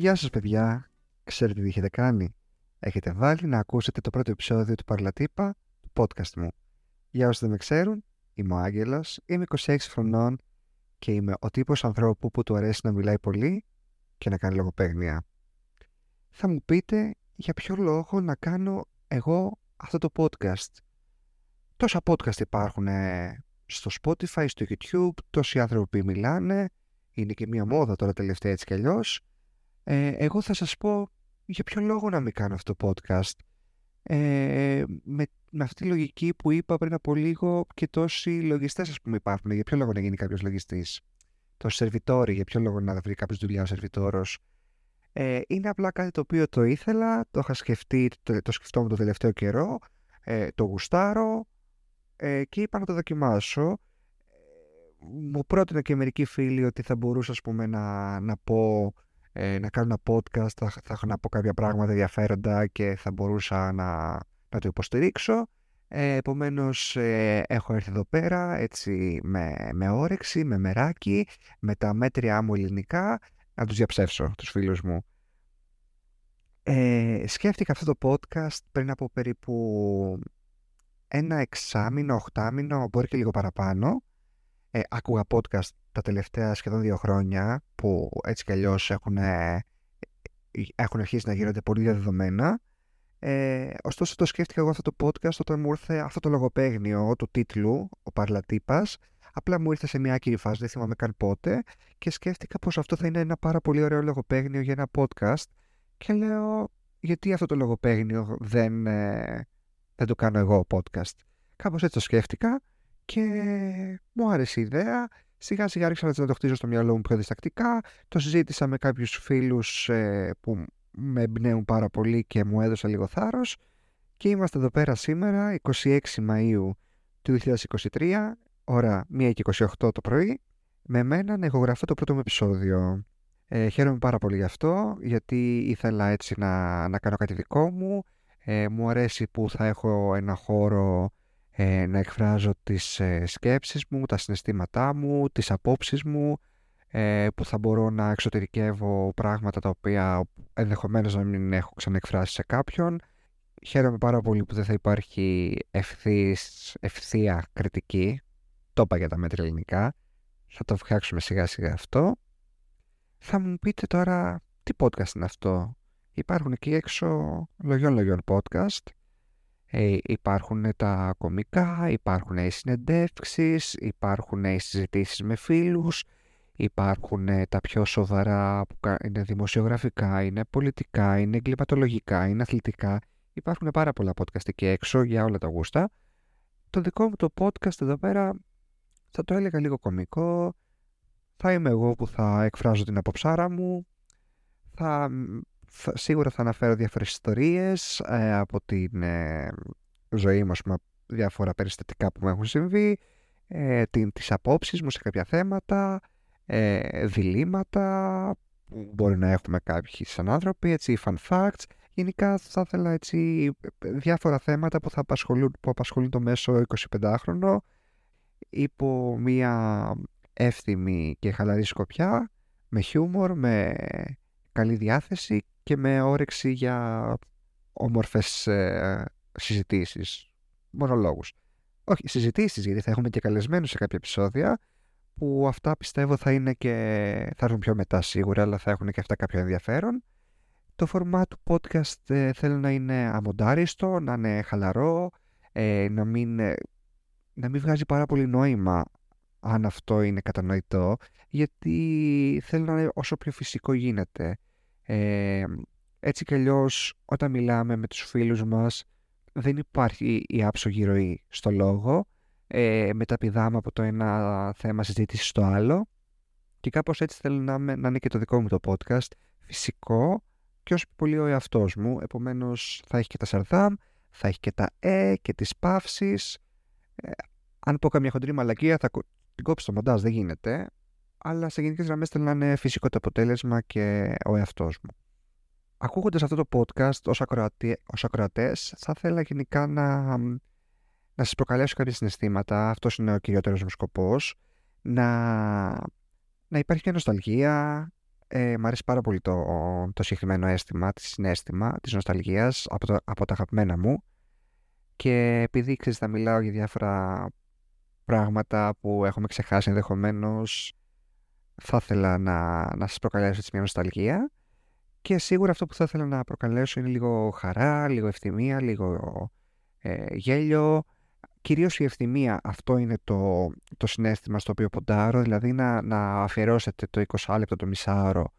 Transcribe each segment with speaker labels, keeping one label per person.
Speaker 1: Γεια σας παιδιά, ξέρετε τι έχετε κάνει. Έχετε βάλει να ακούσετε το πρώτο επεισόδιο του Παρλατύπα, του podcast μου. Για όσοι δεν με ξέρουν, είμαι ο Άγγελος, είμαι 26 χρονών και είμαι ο τύπος ανθρώπου που του αρέσει να μιλάει πολύ και να κάνει λογοπαίγνια. Θα μου πείτε για ποιο λόγο να κάνω εγώ αυτό το podcast; Τόσα podcast υπάρχουν ε, στο Spotify, στο YouTube, τόσοι άνθρωποι μιλάνε, είναι και μια μόδα τώρα τελευταία έτσι κι αλλιώς. Ε, εγώ θα σας πω για ποιο λόγο να μην κάνω αυτό το podcast. Ε, με, με αυτή τη λογική που είπα πριν από λίγο και τόσοι λογιστές ας πούμε υπάρχουν. Για ποιο λόγο να γίνει κάποιος λογιστής; Το σερβιτόρι, για ποιο λόγο να βρει κάποιος δουλειά ο σερβιτόρος; Ε, είναι απλά κάτι το οποίο το ήθελα, το είχα σκεφτεί, το, το σκεφτόμουν το τελευταίο καιρό, ε, το γουστάρω ε, και είπα να το δοκιμάσω. Μου πρότεινε και μερικοί φίλοι ότι θα μπορούσα ας πούμε, να, να πω ε, να κάνω ένα podcast, θα, θα έχω να πω κάποια πράγματα ενδιαφέροντα και θα μπορούσα να, να το υποστηρίξω. Ε, επομένως ε, έχω έρθει εδώ πέρα έτσι με, με όρεξη, με μεράκι, με τα μέτρια μου ελληνικά να τους διαψεύσω τους φίλους μου. Ε, σκέφτηκα αυτό το podcast πριν από περίπου ένα εξάμηνο, οχτάμηνο, μπορεί και λίγο παραπάνω. Ε, άκουγα podcast τα τελευταία σχεδόν δύο χρόνια που έτσι κι αλλιώς έχουν, ε, έχουν αρχίσει να γίνονται πολύ διαδεδομένα. Ε, ωστόσο το σκέφτηκα εγώ αυτό το podcast όταν μου ήρθε αυτό το λογοπαίγνιο του τίτλου, ο Παρλατύπας, απλά μου ήρθε σε μια άκυρη φάση, δεν θυμάμαι καν πότε και σκέφτηκα πως αυτό θα είναι ένα πάρα πολύ ωραίο λογοπαίγνιο για ένα podcast και λέω γιατί αυτό το λογοπαίγνιο δεν, ε, δεν το κάνω εγώ podcast. Κάπως έτσι το σκέφτηκα και μου άρεσε η ιδέα Σιγά σιγά άρχισα να το χτίζω στο μυαλό μου πιο διστακτικά. Το συζήτησα με κάποιους φίλους ε, που με εμπνέουν πάρα πολύ και μου έδωσα λίγο θάρρος. Και είμαστε εδώ πέρα σήμερα, 26 Μαΐου του 2023, ώρα 1 και 28 το πρωί, με μένα να ηχογραφώ το πρώτο μου επεισόδιο. Ε, χαίρομαι πάρα πολύ γι' αυτό, γιατί ήθελα έτσι να, να κάνω κάτι δικό μου. Ε, μου αρέσει που θα έχω ένα χώρο ε, να εκφράζω τις ε, σκέψεις μου, τα συναισθήματά μου, τις απόψεις μου, ε, που θα μπορώ να εξωτερικεύω πράγματα τα οποία ενδεχομένως να μην έχω ξαναεκφράσει σε κάποιον. Χαίρομαι πάρα πολύ που δεν θα υπάρχει ευθύς, ευθεία κριτική. Το είπα για τα μέτρα ελληνικά. Θα το φτιάξουμε σιγά σιγά αυτό. Θα μου πείτε τώρα τι podcast είναι αυτό; Υπάρχουν εκεί έξω λογιών λογιών podcast ε, υπάρχουν τα κομικά, υπάρχουν οι συνεντεύξεις, υπάρχουν οι συζητήσεις με φίλους, υπάρχουν τα πιο σοβαρά που είναι δημοσιογραφικά, είναι πολιτικά, είναι εγκληματολογικά, είναι αθλητικά. Υπάρχουν πάρα πολλά podcast εκεί έξω για όλα τα γούστα. Το δικό μου το podcast εδώ πέρα θα το έλεγα λίγο κομικό. Θα είμαι εγώ που θα εκφράζω την αποψάρα μου. Θα σίγουρα θα αναφέρω διάφορες ιστορίες ε, από την ε, ζωή μου, πούμε, διάφορα περιστατικά που μου έχουν συμβεί, ε, την, τις απόψεις μου σε κάποια θέματα, ε, διλήμματα που μπορεί να έχουμε κάποιοι σαν άνθρωποι, έτσι, fun facts. Γενικά θα ήθελα έτσι διάφορα θέματα που θα απασχολούν, που απασχολούν το μέσο 25χρονο υπό μια εύθυμη και χαλαρή σκοπιά, με χιούμορ, με καλή διάθεση και με όρεξη για όμορφες ε, συζητήσεις, μονολόγους. Όχι, συζητήσεις, γιατί θα έχουμε και καλεσμένους σε κάποια επεισόδια που αυτά πιστεύω θα είναι και θα έρθουν πιο μετά σίγουρα, αλλά θα έχουν και αυτά κάποιο ενδιαφέρον. Το format του podcast ε, θέλω να είναι αμοντάριστο, να είναι χαλαρό, ε, να, μην, ε, να μην βγάζει πάρα πολύ νόημα αν αυτό είναι κατανοητό, γιατί θέλω να είναι όσο πιο φυσικό γίνεται. Ε, έτσι κι αλλιώς όταν μιλάμε με τους φίλους μας δεν υπάρχει η άψογη ροή στο λόγο. Ε, μεταπηδάμε από το ένα θέμα συζήτησης στο άλλο. Και κάπως έτσι θέλω να, να είναι και το δικό μου το podcast φυσικό και όσο πολύ ο εαυτός μου. Επομένως θα έχει και τα σαρδάμ θα έχει και τα ε και τις παύσεις ε, αν πω καμιά χοντρή μαλακία θα την κόψω στο μοντάζ δεν γίνεται αλλά σε γενικές γραμμές θέλω να είναι φυσικό το αποτέλεσμα και ο εαυτός μου. Ακούγοντας αυτό το podcast ως, ακροατή, ως ακροατές θα ήθελα γενικά να, να σας προκαλέσω κάποια συναισθήματα. Αυτός είναι ο κυριότερος μου σκοπός. Να, να υπάρχει μια νοσταλγία. Ε, μ' αρέσει πάρα πολύ το, το συγκεκριμένο αίσθημα, τη συνέστημα της νοσταλγίας από, το, από τα αγαπημένα μου. Και επειδή ξέρεις θα μιλάω για διάφορα πράγματα που έχουμε ξεχάσει ενδεχομένως, θα ήθελα να, να σας προκαλέσω έτσι μια νοσταλγία και σίγουρα αυτό που θα ήθελα να προκαλέσω είναι λίγο χαρά, λίγο ευθυμία, λίγο ε, γέλιο. Κυρίως η ευθυμία, αυτό είναι το, το συνέστημα στο οποίο ποντάρω, δηλαδή να, να αφιερώσετε το 20 λεπτό, το μισάωρο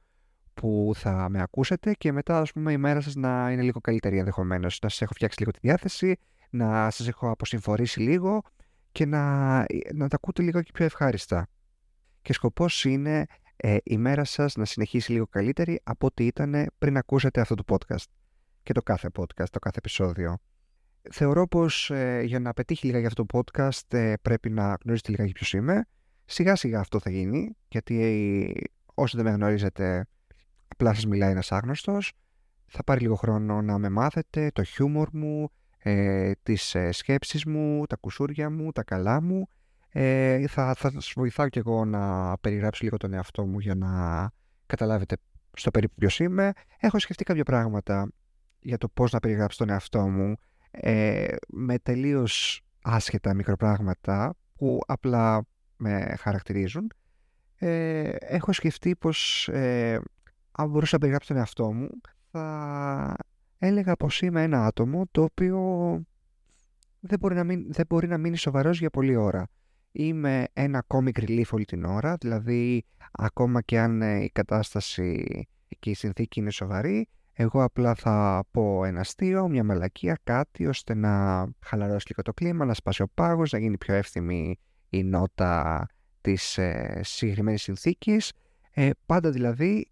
Speaker 1: που θα με ακούσετε και μετά ας πούμε η μέρα σας να είναι λίγο καλύτερη ενδεχομένως. να σας έχω φτιάξει λίγο τη διάθεση, να σας έχω αποσυμφορήσει λίγο και να, να τα ακούτε λίγο και πιο ευχάριστα. Και σκοπός είναι ε, η μέρα σας να συνεχίσει λίγο καλύτερη από ό,τι ήταν πριν ακούσετε αυτό το podcast και το κάθε podcast, το κάθε επεισόδιο. Θεωρώ πως ε, για να πετύχει λίγα για αυτό το podcast ε, πρέπει να γνωρίζετε λίγα για ποιος είμαι. Σιγά σιγά αυτό θα γίνει, γιατί ε, όσοι δεν με γνωρίζετε απλά σας μιλάει ένας άγνωστος. Θα πάρει λίγο χρόνο να με μάθετε, το χιούμορ μου, ε, τις ε, σκέψεις μου, τα κουσούρια μου, τα καλά μου. Ε, θα, θα σας βοηθάω κι εγώ να περιγράψω λίγο τον εαυτό μου για να καταλάβετε στο περίπου ποιος είμαι. Έχω σκεφτεί κάποια πράγματα για το πώς να περιγράψω τον εαυτό μου ε, με τελείως άσχετα μικροπράγματα που απλά με χαρακτηρίζουν. Ε, έχω σκεφτεί πως ε, αν μπορούσα να περιγράψω τον εαυτό μου θα έλεγα πως είμαι ένα άτομο το οποίο δεν μπορεί να, μην, δεν μπορεί να μείνει σοβαρός για πολλή ώρα. Είμαι ένα comic relief όλη την ώρα, δηλαδή ακόμα και αν ε, η κατάσταση και η συνθήκη είναι σοβαρή, εγώ απλά θα πω ένα αστείο, μια μαλακία, κάτι ώστε να χαλαρώσει λίγο το κλίμα, να σπάσει ο πάγος, να γίνει πιο εύθυμη η νότα της ε, συγκεκριμένης συνθήκης. Ε, πάντα δηλαδή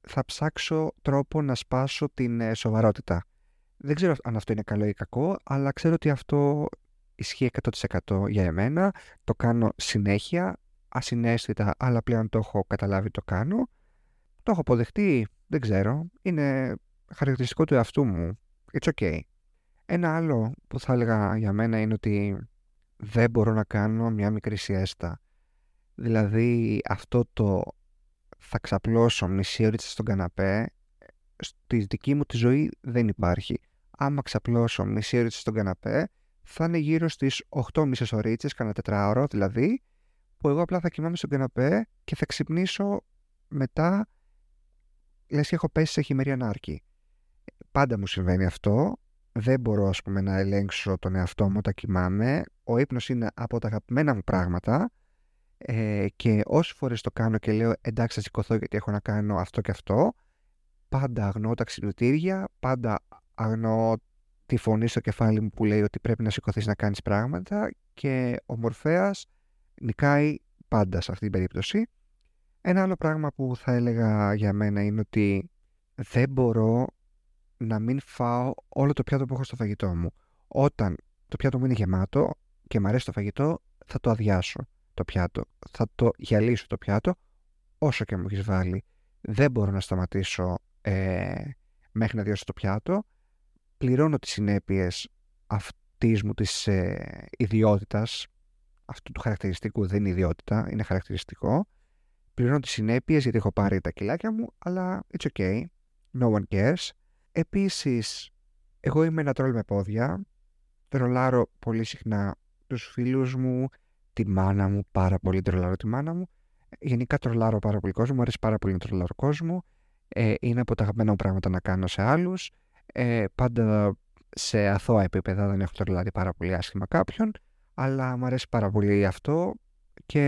Speaker 1: θα ψάξω τρόπο να σπάσω την ε, σοβαρότητα. Δεν ξέρω αν αυτό είναι καλό ή κακό, αλλά ξέρω ότι αυτό ισχύει 100% για εμένα. Το κάνω συνέχεια, ασυναίσθητα, αλλά πλέον το έχω καταλάβει το κάνω. Το έχω αποδεχτεί, δεν ξέρω. Είναι χαρακτηριστικό του εαυτού μου. It's okay. Ένα άλλο που θα έλεγα για μένα είναι ότι δεν μπορώ να κάνω μια μικρή σιέστα. Δηλαδή αυτό το θα ξαπλώσω μισή ώρα στον καναπέ, στη δική μου τη ζωή δεν υπάρχει. Άμα ξαπλώσω μισή ώρα στον καναπέ, θα είναι γύρω στις 8 μισές ωρίτσες, κανένα τετράωρο δηλαδή, που εγώ απλά θα κοιμάμαι στον καναπέ και θα ξυπνήσω μετά, λες και έχω πέσει σε χειμερή ανάρκη. Πάντα μου συμβαίνει αυτό, δεν μπορώ ας πούμε να ελέγξω τον εαυτό μου όταν κοιμάμαι, ο ύπνος είναι από τα αγαπημένα μου πράγματα, ε, και όσες φορές το κάνω και λέω εντάξει θα σηκωθώ γιατί έχω να κάνω αυτό και αυτό πάντα αγνοώ τα ξυπνητήρια πάντα αγνοώ τη φωνή στο κεφάλι μου που λέει ότι πρέπει να σηκωθείς να κάνεις πράγματα και ο Μορφέας νικάει πάντα σε αυτή την περίπτωση ένα άλλο πράγμα που θα έλεγα για μένα είναι ότι δεν μπορώ να μην φάω όλο το πιάτο που έχω στο φαγητό μου. Όταν το πιάτο μου είναι γεμάτο και μου αρέσει το φαγητό, θα το αδειάσω το πιάτο. Θα το γυαλίσω το πιάτο όσο και μου έχεις βάλει. Δεν μπορώ να σταματήσω ε, μέχρι να διώσω το πιάτο. Πληρώνω τις συνέπειες αυτής μου της ε, ιδιότητας, αυτού του χαρακτηριστικού δεν είναι ιδιότητα, είναι χαρακτηριστικό. Πληρώνω τις συνέπειες γιατί έχω πάρει τα κιλάκια μου, αλλά it's okay, no one cares. Επίσης, εγώ είμαι ένα τρόλ με πόδια, τρολάρω πολύ συχνά τους φίλους μου, τη μάνα μου, πάρα πολύ τρολάρω τη μάνα μου. Γενικά τρολάρω πάρα πολύ κόσμο, μου αρέσει πάρα πολύ να τρολάρω κόσμο. Ε, είναι από τα αγαπημένα μου πράγματα να κάνω σε άλλους. Ε, πάντα σε αθώα επίπεδα δεν έχω τρολάρει πάρα πολύ άσχημα κάποιον, αλλά μου αρέσει πάρα πολύ αυτό και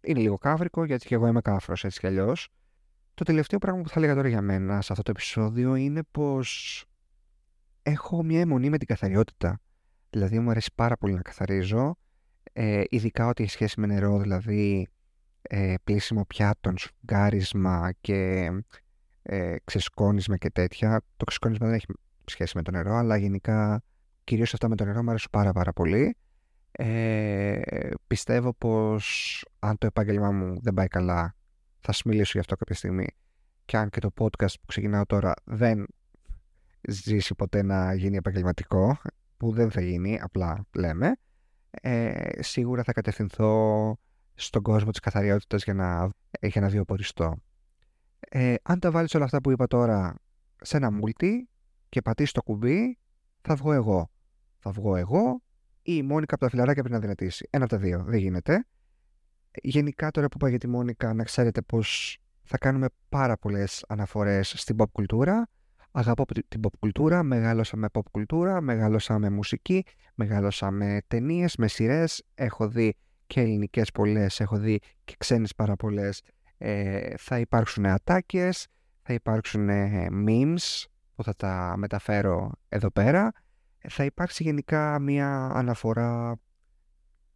Speaker 1: είναι λίγο καύρικο γιατί και εγώ είμαι κάφρος έτσι κι αλλιώς. Το τελευταίο πράγμα που θα έλεγα τώρα για μένα σε αυτό το επεισόδιο είναι πως έχω μια αιμονή με την καθαριότητα. Δηλαδή μου αρέσει πάρα πολύ να καθαρίζω ε, ειδικά ότι έχει σχέση με νερό, δηλαδή ε, πλήσιμο πιάτων, σφουγγάρισμα και ε, ξεσκόνισμα και τέτοια. Το ξεσκόνισμα δεν έχει σχέση με το νερό, αλλά γενικά κυρίως αυτά με το νερό μου αρέσουν πάρα πάρα πολύ. Ε, πιστεύω πως αν το επάγγελμά μου δεν πάει καλά θα σου μιλήσω γι' αυτό κάποια στιγμή και αν και το podcast που ξεκινάω τώρα δεν ζήσει ποτέ να γίνει επαγγελματικό που δεν θα γίνει, απλά λέμε ε, σίγουρα θα κατευθυνθώ στον κόσμο της καθαριότητας για να, για να βιοποριστώ. Ε, αν τα βάλεις όλα αυτά που είπα τώρα σε ένα multi και πατήσεις το κουμπί, θα βγω εγώ. Θα βγω εγώ ή η Μόνικα από τα φιλαράκια πρέπει να δυνατήσει. Ένα από τα δύο. Δεν γίνεται. Γενικά τώρα που είπα για τη Μόνικα, να ξέρετε πως θα κάνουμε πάρα πολλές αναφορές στην pop κουλτούρα. Αγαπώ την pop κουλτούρα, μεγάλωσα με pop κουλτούρα, μεγάλωσα με μουσική, μεγάλωσα με ταινίες, με σειρές. Έχω δει και ελληνικές πολλές, έχω δει και ξένες πάρα πολλές. Ε, θα υπάρξουν ατάκες, θα υπάρξουν memes που θα τα μεταφέρω εδώ πέρα. Θα υπάρξει γενικά μια αναφορά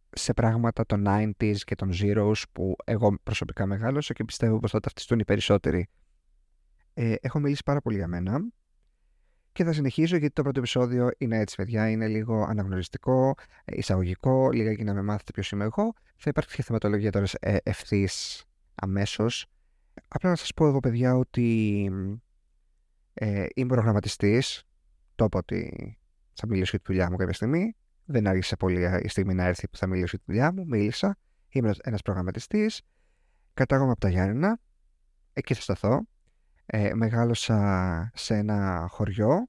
Speaker 1: σε πράγματα των 90s και των Zeros που εγώ προσωπικά μεγάλωσα και πιστεύω πως θα ταυτιστούν οι περισσότεροι. Ε, έχω μιλήσει πάρα πολύ για μένα και θα συνεχίσω γιατί το πρώτο επεισόδιο είναι έτσι παιδιά, είναι λίγο αναγνωριστικό, εισαγωγικό, λίγα για να με μάθετε ποιος είμαι εγώ. Θα υπάρξει και θεματολογία τώρα ε, ευθύς αμέσως. Απλά να σας πω εγώ παιδιά ότι ε, είμαι προγραμματιστής, το είπα ότι θα μιλήσω για τη δουλειά μου κάποια στιγμή δεν άργησε πολύ η στιγμή να έρθει που θα μιλήσω για τη δουλειά μου. Μίλησα. Είμαι ένας προγραμματιστής. Κατάγομαι από τα Γιάννενα. Εκεί θα σταθώ. Ε, μεγάλωσα σε ένα χωριό.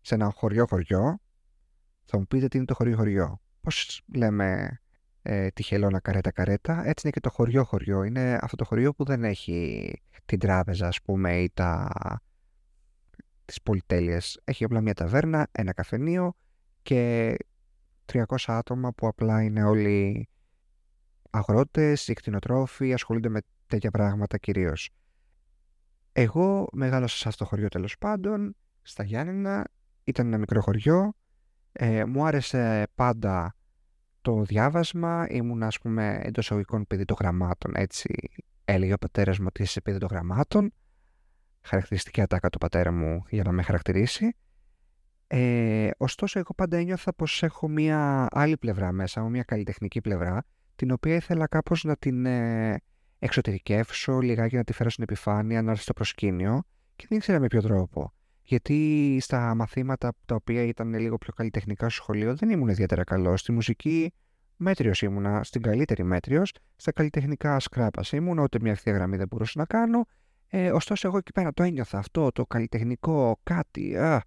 Speaker 1: Σε ένα χωριό-χωριό. Θα μου πείτε τι είναι το χωριό-χωριό. Πώς λέμε ε, τη χελώνα καρέτα-καρέτα. Έτσι είναι και το χωριό-χωριό. Είναι αυτό το χωριό που δεν έχει την τράπεζα, ας πούμε, ή τα... τις πολυτέλειες. Έχει απλά μια ταβέρνα, ένα καφενείο και 300 άτομα που απλά είναι όλοι αγρότες, κτηνοτρόφοι, ασχολούνται με τέτοια πράγματα κυρίως. Εγώ μεγάλωσα σε αυτό το χωριό τέλος πάντων, στα Γιάννενα, ήταν ένα μικρό χωριό, ε, μου άρεσε πάντα το διάβασμα, ήμουν ας πούμε εντός αγωγικών παιδί των γραμμάτων, έτσι έλεγε ο πατέρας μου ότι είσαι παιδί των γραμμάτων, χαρακτηριστική ατάκα του πατέρα μου για να με χαρακτηρίσει. Ε, ωστόσο, εγώ πάντα ένιωθα πως έχω μία άλλη πλευρά μέσα μου, μία καλλιτεχνική πλευρά, την οποία ήθελα κάπως να την ε, εξωτερικεύσω, λιγάκι να τη φέρω στην επιφάνεια, να έρθει στο προσκήνιο και δεν ήξερα με ποιο τρόπο. Γιατί στα μαθήματα τα οποία ήταν λίγο πιο καλλιτεχνικά στο σχολείο δεν ήμουν ιδιαίτερα καλός. Στη μουσική μέτριος ήμουνα, στην καλύτερη μέτριος, στα καλλιτεχνικά σκράπας ήμουν, ούτε μια ευθεία γραμμή δεν μπορούσα να κάνω. Ε, ωστόσο, εγώ εκεί πέρα το ένιωθα αυτό, το καλλιτεχνικό κάτι. Α,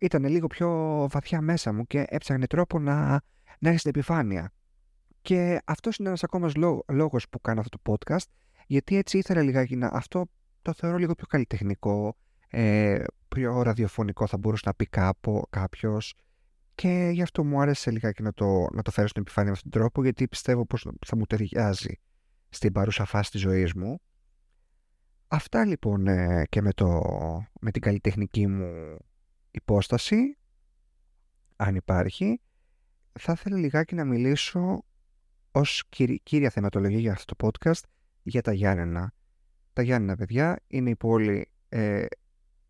Speaker 1: ήταν λίγο πιο βαθιά μέσα μου και έψαχνε τρόπο να, να έρθει στην επιφάνεια. Και αυτός είναι ένας ακόμα λόγος που κάνω αυτό το podcast, γιατί έτσι ήθελα λιγάκι να. Αυτό το θεωρώ λίγο πιο καλλιτεχνικό, ε, πιο ραδιοφωνικό θα μπορούσε να πει κάποιος. Και γι' αυτό μου άρεσε λιγάκι να το, να το φέρω στην επιφάνεια με αυτόν τον τρόπο, γιατί πιστεύω πως θα μου ταιριάζει στην παρούσα φάση της ζωής μου. Αυτά λοιπόν ε, και με, το, με την καλλιτεχνική μου υπόσταση, αν υπάρχει, θα ήθελα λιγάκι να μιλήσω ως κύρια θεματολογία για αυτό το podcast για τα Γιάννενα. Τα Γιάννενα, παιδιά, είναι η πόλη ε,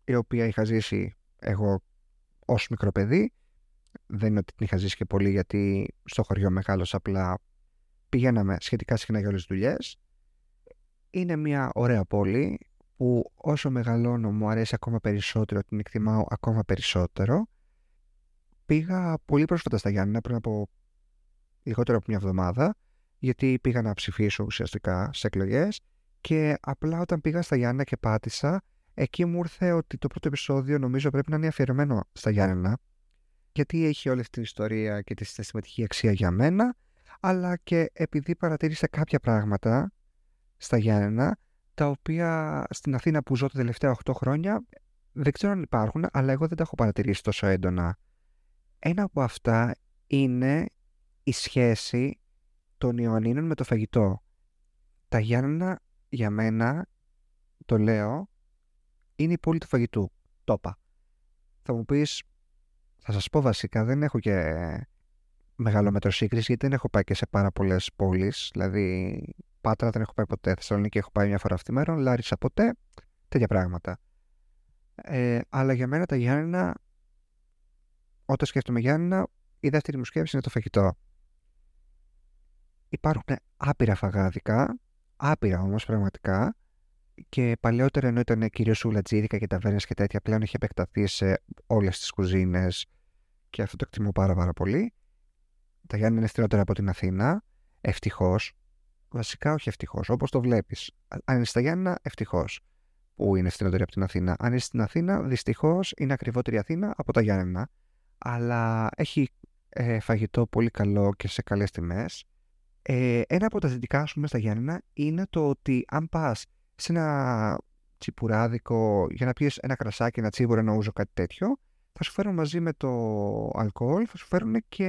Speaker 1: η οποία είχα ζήσει εγώ ως μικρό παιδί. Δεν είναι ότι την είχα ζήσει και πολύ γιατί στο χωριό μεγάλος απλά πηγαίναμε σχετικά συχνά για όλες τις δουλειές. Είναι μια ωραία πόλη που όσο μεγαλώνω μου αρέσει ακόμα περισσότερο, την εκτιμάω ακόμα περισσότερο. Πήγα πολύ πρόσφατα στα Γιάννενα πριν από λιγότερο από μια εβδομάδα, γιατί πήγα να ψηφίσω ουσιαστικά σε εκλογές και απλά όταν πήγα στα Γιάννενα και πάτησα, εκεί μου ήρθε ότι το πρώτο επεισόδιο νομίζω πρέπει να είναι αφιερωμένο στα Γιάννενα, γιατί έχει όλη αυτή την ιστορία και τη συναισθηματική αξία για μένα, αλλά και επειδή παρατήρησα κάποια πράγματα στα Γιάννενα τα οποία στην Αθήνα που ζω τα τελευταία 8 χρόνια δεν ξέρω αν υπάρχουν, αλλά εγώ δεν τα έχω παρατηρήσει τόσο έντονα. Ένα από αυτά είναι η σχέση των Ιωαννίνων με το φαγητό. Τα Γιάννενα για μένα, το λέω, είναι η πόλη του φαγητού. Το είπα. Θα μου πεις, θα σας πω βασικά, δεν έχω και μεγάλο μέτρο σύγκριση, γιατί δεν έχω πάει και σε πάρα πολλές πόλεις. Δηλαδή, Πάτρα δεν έχω πάει ποτέ. Θεσσαλονίκη έχω πάει μια φορά αυτή τη μέρα. Λάρισα ποτέ. Τέτοια πράγματα. Ε, αλλά για μένα τα Γιάννενα, όταν σκέφτομαι Γιάννενα, η δεύτερη μου σκέψη είναι το φαγητό. Υπάρχουν άπειρα φαγάδικα, άπειρα όμως πραγματικά, και παλαιότερα ενώ ήταν κυρίως σουλατζίδικα και ταβέρνες και τέτοια, πλέον έχει επεκταθεί σε όλες τις κουζίνες και αυτό το εκτιμώ πάρα, πάρα πολύ. Τα Γιάννη είναι φθηνότερα από την Αθήνα, ευτυχώς, Βασικά όχι ευτυχώς, όπως το βλέπεις. Αν είναι στα Γιάννα, ευτυχώς. που είναι φθηνότερη από την Αθήνα; Αν είσαι στην Αθήνα, δυστυχώς είναι ακριβότερη η Αθήνα από τα Γιάννενα. Αλλά έχει ε, φαγητό πολύ καλό και σε καλές τιμές. Ε, ένα από τα θετικά, ας πούμε, στα Γιάννενα είναι το ότι αν πας σε ένα τσιπουράδικο για να πιεις ένα κρασάκι, ένα τσίβουρο, ένα ούζο, κάτι τέτοιο, θα σου φέρουν μαζί με το αλκοόλ, θα σου φέρουν και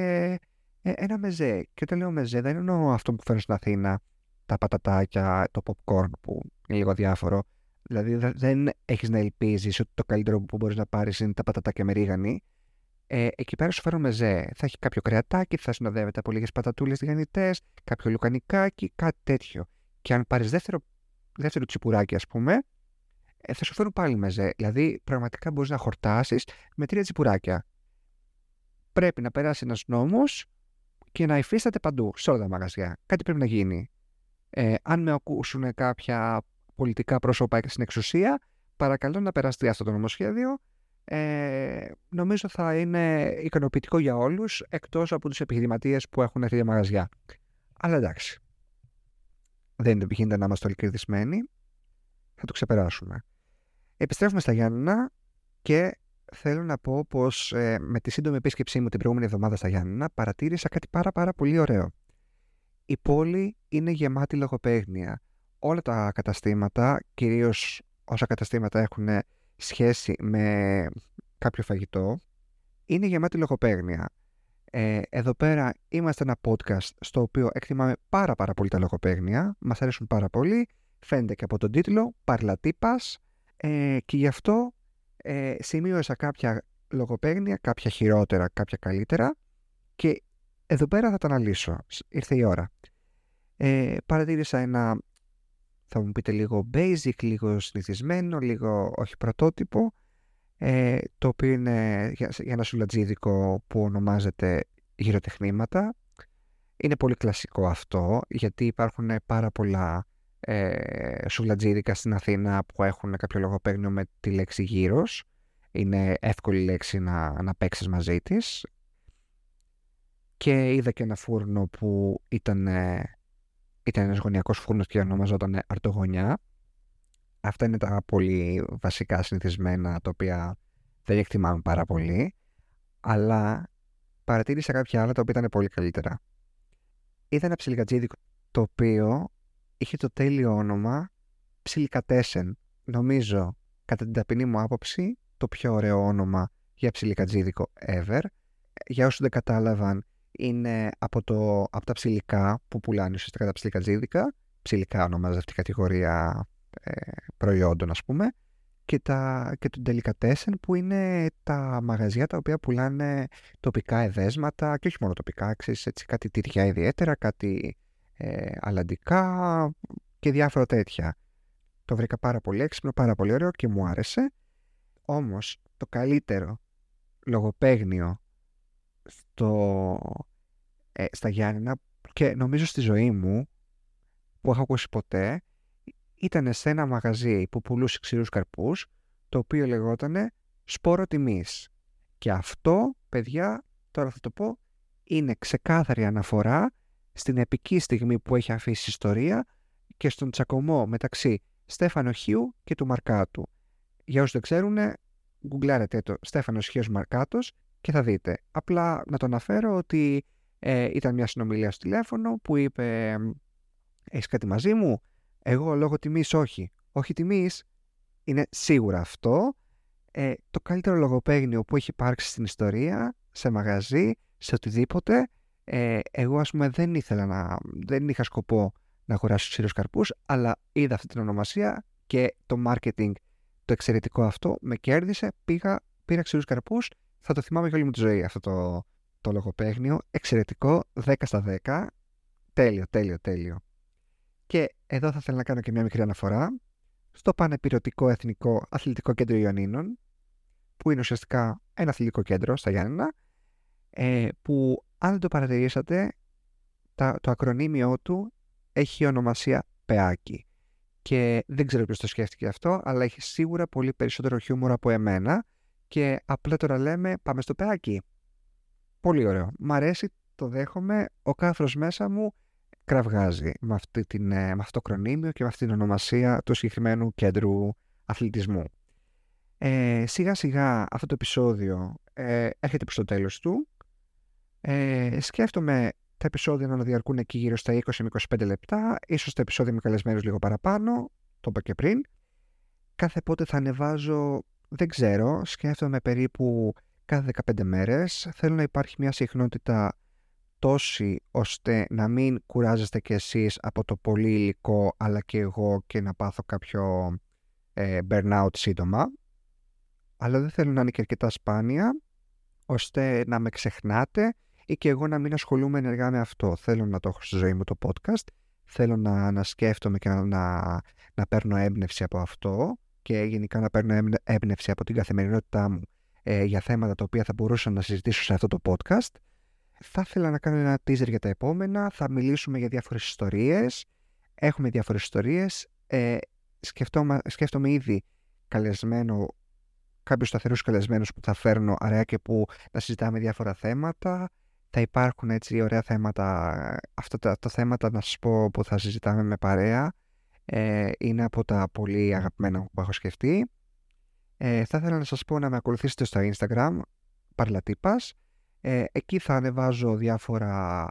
Speaker 1: ε, ένα μεζέ. Και όταν λέω μεζέ, δεν εννοώ αυτό που φέρνουν στην Αθήνα, τα πατατάκια, το popcorn που είναι λίγο διάφορο. Δηλαδή δεν έχεις να ελπίζεις ότι το καλύτερο που μπορείς να πάρεις είναι τα πατατάκια με ρίγανη. Ε, εκεί πέρα σου φέρω μεζέ. Θα έχει κάποιο κρεατάκι, θα συνοδεύεται από λίγες πατατούλες τηγανιτέ, κάποιο λουκανικάκι, κάτι τέτοιο. Και αν πάρεις δεύτερο, δεύτερο τσιπουράκι, ας πούμε, ε, θα σου φέρουν πάλι μεζέ. Δηλαδή, πραγματικά μπορείς να χορτάσεις με τρία τσιπουράκια. Πρέπει να περάσει ένας νόμος και να υφίσταται παντού, σε όλα τα μαγαζιά. Κάτι πρέπει να γίνει. Ε, αν με ακούσουν κάποια πολιτικά πρόσωπα στην εξουσία, παρακαλώ να περαστεί αυτό το νομοσχέδιο. Ε, νομίζω θα είναι ικανοποιητικό για όλους, εκτός από τους επιχειρηματίες που έχουν τέτοια μαγαζιά. Αλλά εντάξει. Δεν γίνεται να είμαστε όλοι κερδισμένοι. Θα το ξεπεράσουμε. Επιστρέφουμε στα Γιάννενα και θέλω να πω πως ε, με τη σύντομη επίσκεψή μου την προηγούμενη εβδομάδα στα Γιάννενα παρατήρησα κάτι πάρα πάρα πολύ ωραίο. Η πόλη είναι γεμάτη λογοπαίγνια. Όλα τα καταστήματα, κυρίως όσα καταστήματα έχουν σχέση με κάποιο φαγητό, είναι γεμάτη λογοπαίγνια. Ε, εδώ πέρα είμαστε ένα podcast στο οποίο εκτιμάμε πάρα πάρα πολύ τα λογοπαίγνια, μας αρέσουν πάρα πολύ, φαίνεται και από τον τίτλο, παρλατύπας, ε, και γι' αυτό ε, σημείωσα κάποια λογοπαίγνια, κάποια χειρότερα, κάποια καλύτερα. Και εδώ πέρα θα τα αναλύσω. Ήρθε η ώρα. Ε, παρατήρησα ένα, θα μου πείτε λίγο basic, λίγο συνηθισμένο, λίγο όχι πρωτότυπο, ε, το οποίο είναι για, για ένα σουλατζίδικο που ονομάζεται γυροτεχνήματα. Είναι πολύ κλασικό αυτό, γιατί υπάρχουν πάρα πολλά ε, σουλατζίδικα στην Αθήνα που έχουν κάποιο λογοπαίγνιο με τη λέξη γύρος. Είναι εύκολη λέξη να, να παίξεις μαζί της. Και είδα και ένα φούρνο που ήταν, ήταν ένας γωνιακός φούρνος και ονομαζόταν αρτογωνιά. Αυτά είναι τα πολύ βασικά συνηθισμένα τα οποία δεν εκτιμάμε πάρα πολύ. Αλλά παρατήρησα κάποια άλλα τα οποία ήταν πολύ καλύτερα. Είδα ένα ψιλικατζίδικο το οποίο είχε το τέλειο όνομα Ψιλικατέσεν. Νομίζω, κατά την ταπεινή μου άποψη, το πιο ωραίο όνομα για ψιλικατζίδικο ever. Για όσους δεν κατάλαβαν, είναι από, το, από τα ψηλικά που πουλάνε ουσιαστικά τα ψιλικατζίδικα. Ψιλικά ονομάζεται αυτή η κατηγορία ε, προϊόντων, ας πούμε. Και, τα, και το Delicatessen που είναι τα μαγαζιά τα οποία πουλάνε τοπικά εδέσματα και όχι μόνο τοπικά, ξέρεις, έτσι, κάτι τυριά ιδιαίτερα, κάτι ε, αλλαντικά και διάφορα τέτοια. Το βρήκα πάρα πολύ έξυπνο, πάρα πολύ ωραίο και μου άρεσε. Όμως το καλύτερο λογοπαίγνιο στο, ε, στα Γιάννηνα και νομίζω στη ζωή μου που έχω ακούσει ποτέ ήταν σε ένα μαγαζί που πουλούσε ξηρούς καρπούς το οποίο λεγότανε σπόρο τιμής. Και αυτό, παιδιά, τώρα θα το πω, είναι ξεκάθαρη αναφορά στην επική στιγμή που έχει αφήσει ιστορία και στον τσακωμό μεταξύ Στέφανο Χίου και του Μαρκάτου. Για όσους δεν ξέρουν, γκουγκλάρετε το Στέφανο Χίος Μαρκάτος και θα δείτε. Απλά να το αναφέρω ότι ε, ήταν μια συνομιλία στο τηλέφωνο που είπε «Έχεις κάτι μαζί μου» Εγώ λόγω τιμής όχι. Όχι τιμής είναι σίγουρα αυτό. Ε, το καλύτερο λογοπαίγνιο που έχει υπάρξει στην ιστορία, σε μαγαζί, σε οτιδήποτε ε, εγώ ας πούμε δεν ήθελα να, δεν είχα σκοπό να αγοράσω ξύρους καρπούς, αλλά είδα αυτή την ονομασία και το marketing το εξαιρετικό αυτό με κέρδισε, πήγα, πήρα ξύρους καρπούς, θα το θυμάμαι για όλη μου τη ζωή αυτό το, το λογοπαίγνιο, εξαιρετικό, 10 στα 10, τέλειο, τέλειο, τέλειο. Και εδώ θα ήθελα να κάνω και μια μικρή αναφορά στο Πανεπιρωτικό Εθνικό Αθλητικό Κέντρο Ιωνίνων, που είναι ουσιαστικά ένα αθλητικό κέντρο στα Γιάννενα, ε, που αν δεν το παρατηρήσατε, το ακρονίμιό του έχει ονομασία ΠΕΑΚΙ. Και δεν ξέρω ποιος το σκέφτηκε αυτό, αλλά έχει σίγουρα πολύ περισσότερο χιούμορ από εμένα και απλά τώρα λέμε πάμε στο ΠΕΑΚΙ. Πολύ ωραίο. Μ' αρέσει, το δέχομαι, ο κάφρος μέσα μου κραυγάζει με, αυτή την, ε, με αυτό το ακρονίμιο και με αυτή την ονομασία του συγκεκριμένου κέντρου αθλητισμού. Ε, σιγά σιγά αυτό το επεισόδιο ε, έρχεται προς το τέλος του. Ε, σκέφτομαι τα επεισόδια να διαρκούν εκεί γύρω στα 20 25 λεπτά, ίσως τα επεισόδια με καλεσμένους λίγο παραπάνω, το είπα και πριν. Κάθε πότε θα ανεβάζω, δεν ξέρω, σκέφτομαι περίπου κάθε 15 μέρες. Θέλω να υπάρχει μια συχνότητα τόση ώστε να μην κουράζεστε κι εσείς από το πολύ υλικό αλλά και εγώ και να πάθω κάποιο ε, burnout σύντομα. Αλλά δεν θέλω να είναι και αρκετά σπάνια ώστε να με ξεχνάτε ή και εγώ να μην ασχολούμαι ενεργά με αυτό. Θέλω να το έχω στη ζωή μου το podcast, θέλω να, να σκέφτομαι και να, να, να παίρνω έμπνευση από αυτό και γενικά να παίρνω έμπνευση από την καθημερινότητά μου ε, για θέματα τα οποία θα μπορούσα να συζητήσω σε αυτό το podcast. Θα ήθελα να κάνω ένα teaser για τα επόμενα, θα μιλήσουμε για διάφορες ιστορίες, έχουμε διάφορες ιστορίες, ε, σκέφτομαι ήδη καλεσμένο κάποιους σταθερούς καλεσμένους που θα φέρνω αραιά και που να συζητάμε διάφορα θέματα. Θα υπάρχουν έτσι ωραία θέματα, αυτά τα, τα θέματα να σας πω που θα συζητάμε με παρέα. Ε, είναι από τα πολύ αγαπημένα που έχω σκεφτεί. Ε, θα ήθελα να σας πω να με ακολουθήσετε στο Instagram, παρλατύπας. Ε, εκεί θα ανεβάζω διάφορα...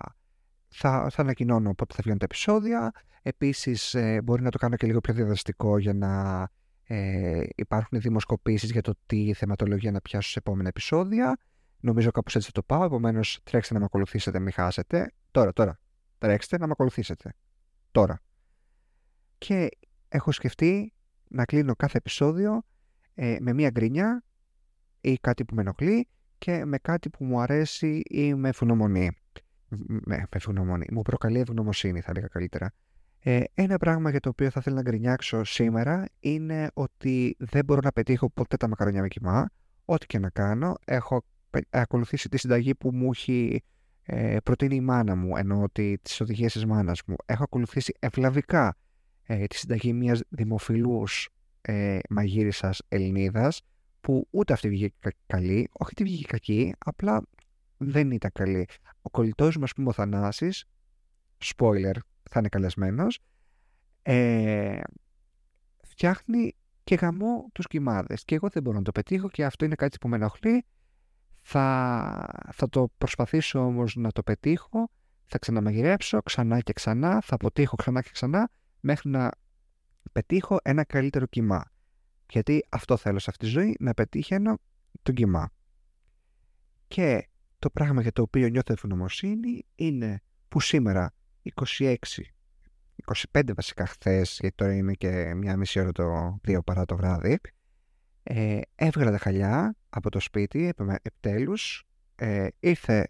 Speaker 1: Θα, θα ανακοινώνω πότε θα βγαίνουν τα επεισόδια. Επίσης ε, μπορεί να το κάνω και λίγο πιο διαδραστικό για να ε, υπάρχουν δημοσκοπήσεις για το τι θεματολογία να πιάσω σε επόμενα επεισόδια. Νομίζω κάπως έτσι θα το πάω, επομένως τρέξτε να με ακολουθήσετε, μην χάσετε. Τώρα, τώρα, τρέξτε να με ακολουθήσετε. Τώρα. Και έχω σκεφτεί να κλείνω κάθε επεισόδιο ε, με μία γκρινιά ή κάτι που με ενοχλεί και με κάτι που μου αρέσει ή με ευγνωμονεί. Με, με ευγνωμονεί. Μου προκαλεί ευγνωμοσύνη, θα έλεγα καλύτερα. Ε, ένα πράγμα για το οποίο θα ήθελα να γκρινιάξω σήμερα είναι ότι δεν μπορώ να πετύχω ποτέ τα μακαρονιά με κοιμά. Ό,τι και να κάνω, έχω ακολουθήσει τη συνταγή που μου έχει ε, προτείνει η μάνα μου, ενώ ότι τις οδηγίες της μάνας μου. Έχω ακολουθήσει ευλαβικά ε, τη συνταγή μιας δημοφιλούς ε, μαγείρισας Ελληνίδας, που ούτε αυτή βγήκε καλή, όχι τη βγήκε κακή, απλά δεν ήταν καλή. Ο κολλητός μας πούμε ο Θανάσης, spoiler, θα είναι καλεσμένος, ε, φτιάχνει και γαμώ τους κοιμάδες. Και εγώ δεν μπορώ να το πετύχω και αυτό είναι κάτι που με ενοχλεί. Θα, θα το προσπαθήσω όμως να το πετύχω. Θα ξαναμαγειρέψω ξανά και ξανά. Θα αποτύχω ξανά και ξανά μέχρι να πετύχω ένα καλύτερο κοιμά. Γιατί αυτό θέλω σε αυτή τη ζωή, να πετύχω το κοιμά. Και το πράγμα για το οποίο νιώθω ευγνωμοσύνη είναι που σήμερα 26, 25 βασικά χθες, γιατί τώρα είναι και μια μισή ώρα το δύο παρά το βράδυ, ε, έβγαλα τα χαλιά από το σπίτι, επιτέλους, ε, ήρθε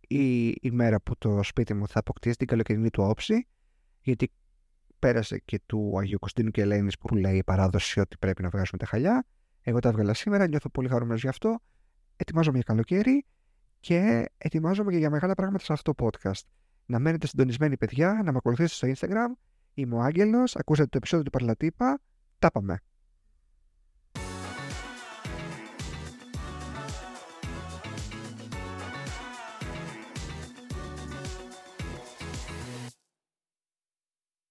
Speaker 1: η, η μέρα που το σπίτι μου θα αποκτήσει την καλοκαιρινή του όψη, γιατί πέρασε και του Αγίου Κωνσταντίνου και Ελένης που λέει η παράδοση ότι πρέπει να βγάζουμε τα χαλιά. Εγώ τα έβγαλα σήμερα, νιώθω πολύ χαρούμενος γι' αυτό. Ετοιμάζομαι για καλοκαίρι και ετοιμάζομαι και για μεγάλα πράγματα σε αυτό το podcast να μένετε συντονισμένοι παιδιά, να με ακολουθήσετε στο Instagram. Είμαι ο Άγγελος, ακούσατε το επεισόδιο του Παρλατύπα. Τα πάμε.